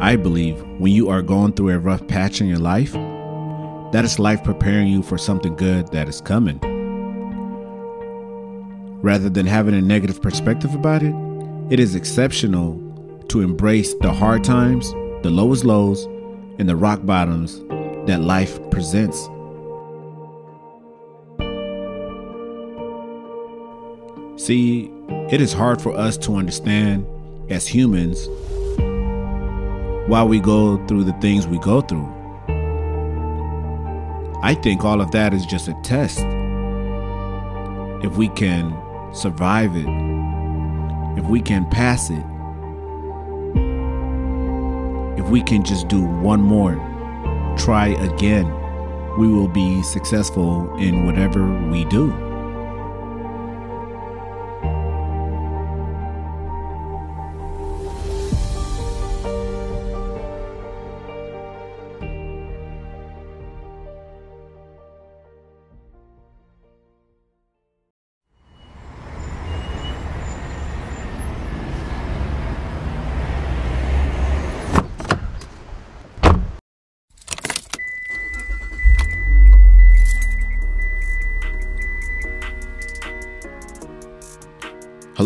I believe when you are going through a rough patch in your life, that is life preparing you for something good that is coming. Rather than having a negative perspective about it, it is exceptional to embrace the hard times, the lowest lows, and the rock bottoms that life presents. See, it is hard for us to understand as humans why we go through the things we go through. I think all of that is just a test. If we can survive it, if we can pass it, if we can just do one more, try again, we will be successful in whatever we do.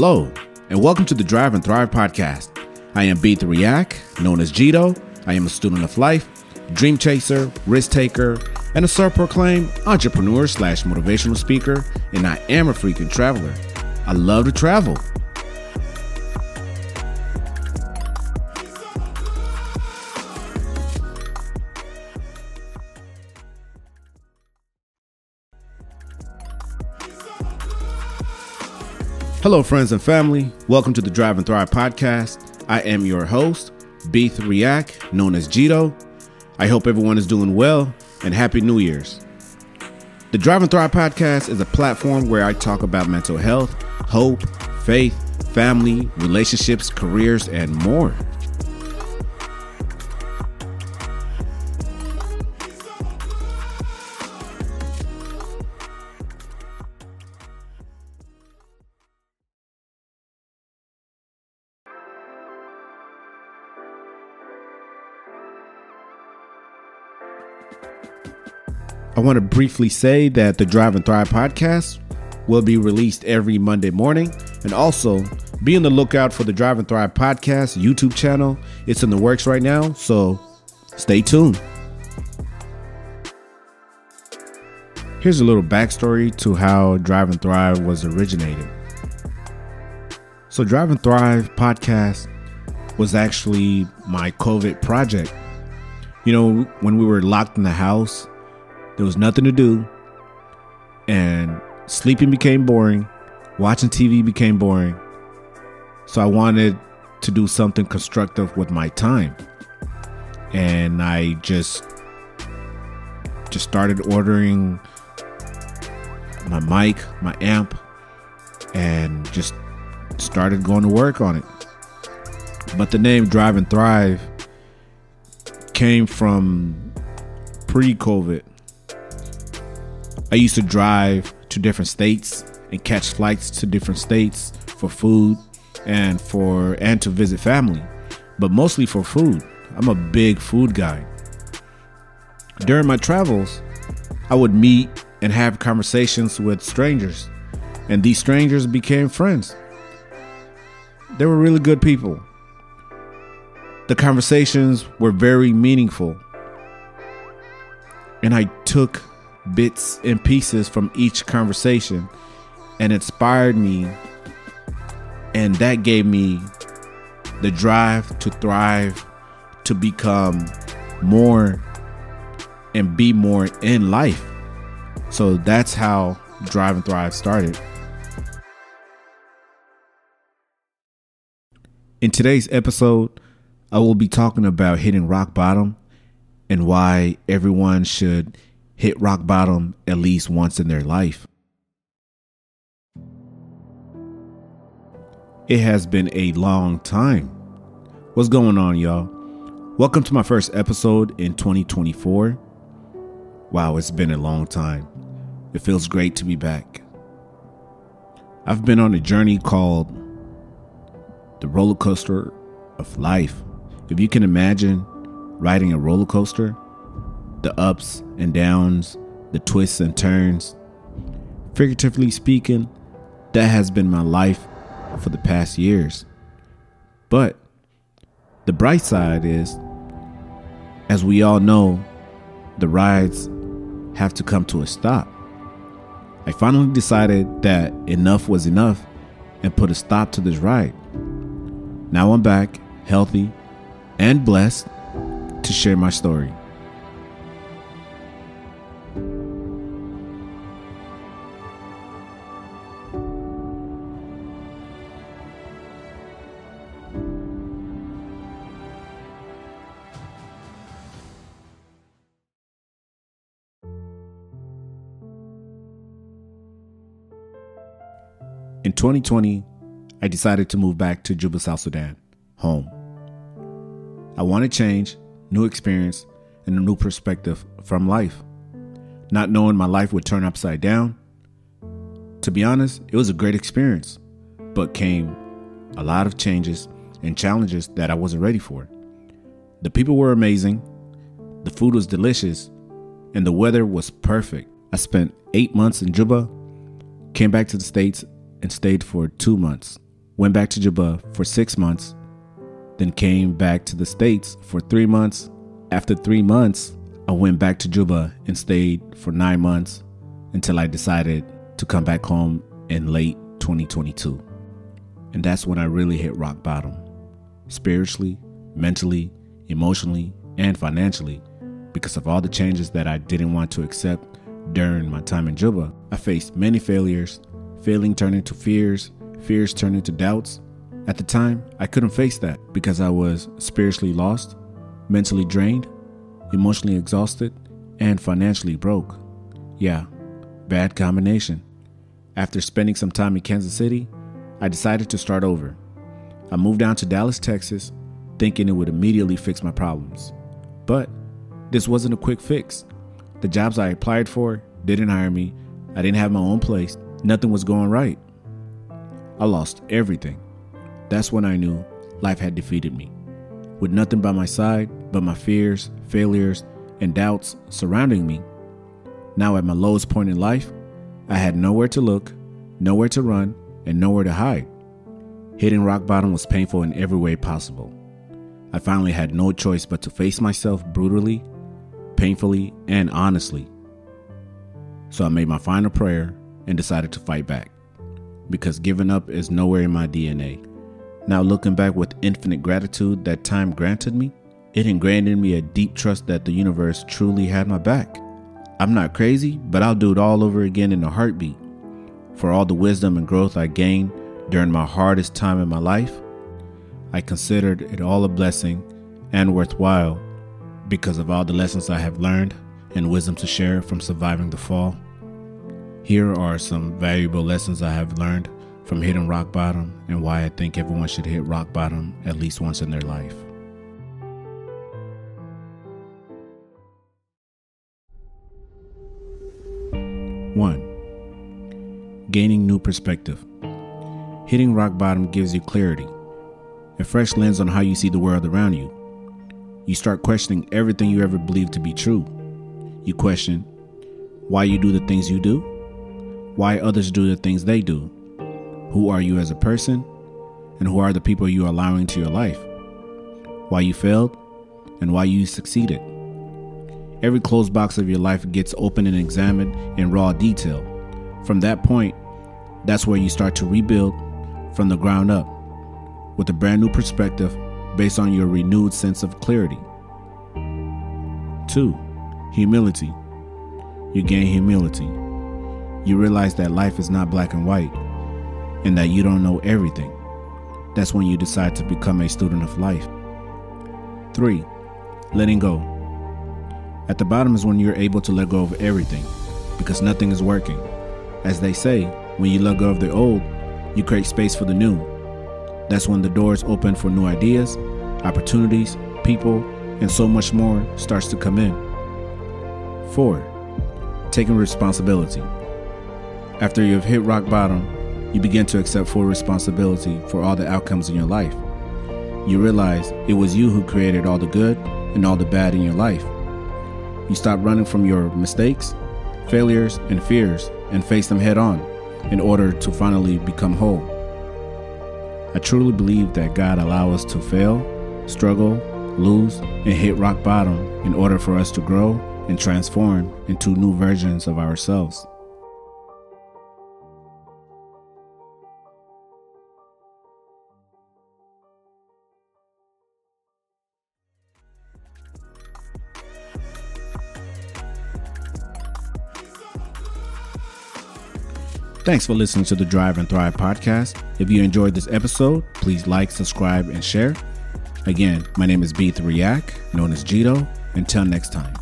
Hello, and welcome to the Drive and Thrive podcast. I am Beat the React, known as Jito. I am a student of life, dream chaser, risk taker, and a self-proclaimed entrepreneur slash motivational speaker, and I am a freaking traveler. I love to travel. Hello, friends and family. Welcome to the Drive and Thrive podcast. I am your host, Beith React, known as Jito. I hope everyone is doing well and Happy New Year's. The Drive and Thrive podcast is a platform where I talk about mental health, hope, faith, family, relationships, careers, and more. I want to briefly say that the Drive and Thrive podcast will be released every Monday morning. And also, be on the lookout for the Drive and Thrive podcast YouTube channel. It's in the works right now, so stay tuned. Here's a little backstory to how Drive and Thrive was originated. So, Drive and Thrive podcast was actually my COVID project. You know, when we were locked in the house there was nothing to do. And sleeping became boring. Watching TV became boring. So I wanted to do something constructive with my time. And I just just started ordering my mic, my amp, and just started going to work on it. But the name Drive and Thrive came from pre COVID. I used to drive to different states and catch flights to different states for food and for and to visit family, but mostly for food. I'm a big food guy. During my travels, I would meet and have conversations with strangers, and these strangers became friends. They were really good people. The conversations were very meaningful, and I took bits and pieces from each conversation and inspired me. And that gave me the drive to thrive, to become more and be more in life. So that's how Drive and Thrive started. In today's episode, I will be talking about hitting rock bottom and why everyone should hit rock bottom at least once in their life. It has been a long time. What's going on, y'all? Welcome to my first episode in 2024. Wow, it's been a long time. It feels great to be back. I've been on a journey called the roller coaster of life, If you can imagine riding a roller coaster, the ups and downs, the twists and turns, figuratively speaking, that has been my life for the past years. But the bright side is, as we all know, the rides have to come to a stop. I finally decided that enough was enough and put a stop to this ride. Now I'm back, healthy and blessed to share my story. In 2020, I decided to move back to Juba, South Sudan, home. I wanted change, new experience, and a new perspective from life. Not knowing my life would turn upside down. To be honest, it was a great experience, but came a lot of changes and challenges that I wasn't ready for. The people were amazing, the food was delicious, and the weather was perfect. I spent eight months in Juba, came back to the States, and stayed for two months. Went back to Juba for six months, then came back to the States for three months. After three months, I went back to Juba and stayed for nine months until I decided to come back home in late 2022. And that's when I really hit rock bottom spiritually, mentally, emotionally, and financially because of all the changes that I didn't want to accept during my time in Juba. I faced many failures, failing turned into fears, fears turned into doubts. At the time, I couldn't face that because I was spiritually lost, mentally drained, emotionally exhausted, and financially broke. Yeah, bad combination. After spending some time in Kansas City, I decided to start over. I moved down to Dallas, Texas, thinking it would immediately fix my problems. But this wasn't a quick fix. The jobs I applied for didn't hire me, I didn't have my own place, nothing was going right. I lost everything. That's when I knew life had defeated me. With nothing by my side but my fears, failures, and doubts surrounding me. Now, at my lowest point in life, I had nowhere to look, nowhere to run, and nowhere to hide. Hitting rock bottom was painful in every way possible. I finally had no choice but to face myself brutally, painfully, and honestly. So I made my final prayer and decided to fight back because giving up is nowhere in my DNA. Now, looking back with infinite gratitude that time granted me, it ingrained in me a deep trust that the universe truly had my back. I'm not crazy, but I'll do it all over again in a heartbeat. For all the wisdom and growth I gained during my hardest time in my life, I considered it all a blessing and worthwhile because of all the lessons I have learned and wisdom to share from surviving the fall. Here are some valuable lessons I have learned from hitting rock bottom and why I think everyone should hit rock bottom at least once in their life. One, gaining new perspective. Hitting rock bottom gives you clarity, a fresh lens on how you see the world around you. You start questioning everything you ever believed to be true. You question why you do the things you do, why others do the things they do. Who are you as a person? And who are the people you are allowing to your life? Why you failed and why you succeeded. Every closed box of your life gets opened and examined in raw detail. From that point, that's where you start to rebuild from the ground up with a brand new perspective based on your renewed sense of clarity. 2. Humility. You gain humility you realize that life is not black and white and that you don't know everything. That's when you decide to become a student of life. 3. Letting go. At the bottom is when you're able to let go of everything because nothing is working. As they say, when you let go of the old, you create space for the new. That's when the doors open for new ideas, opportunities, people, and so much more starts to come in. 4. Taking responsibility. After you have hit rock bottom, you begin to accept full responsibility for all the outcomes in your life. you realize it was you who created all the good and all the bad in your life. You stop running from your mistakes, failures, and fears and face them head on in order to finally become whole. I truly believe that God allows us to fail, struggle, lose, and hit rock bottom in order for us to grow and transform into new versions of ourselves. Thanks for listening to the Drive and Thrive podcast. If you enjoyed this episode, please like, subscribe, and share. Again, my name is B3Yak, known as Jito. Until next time.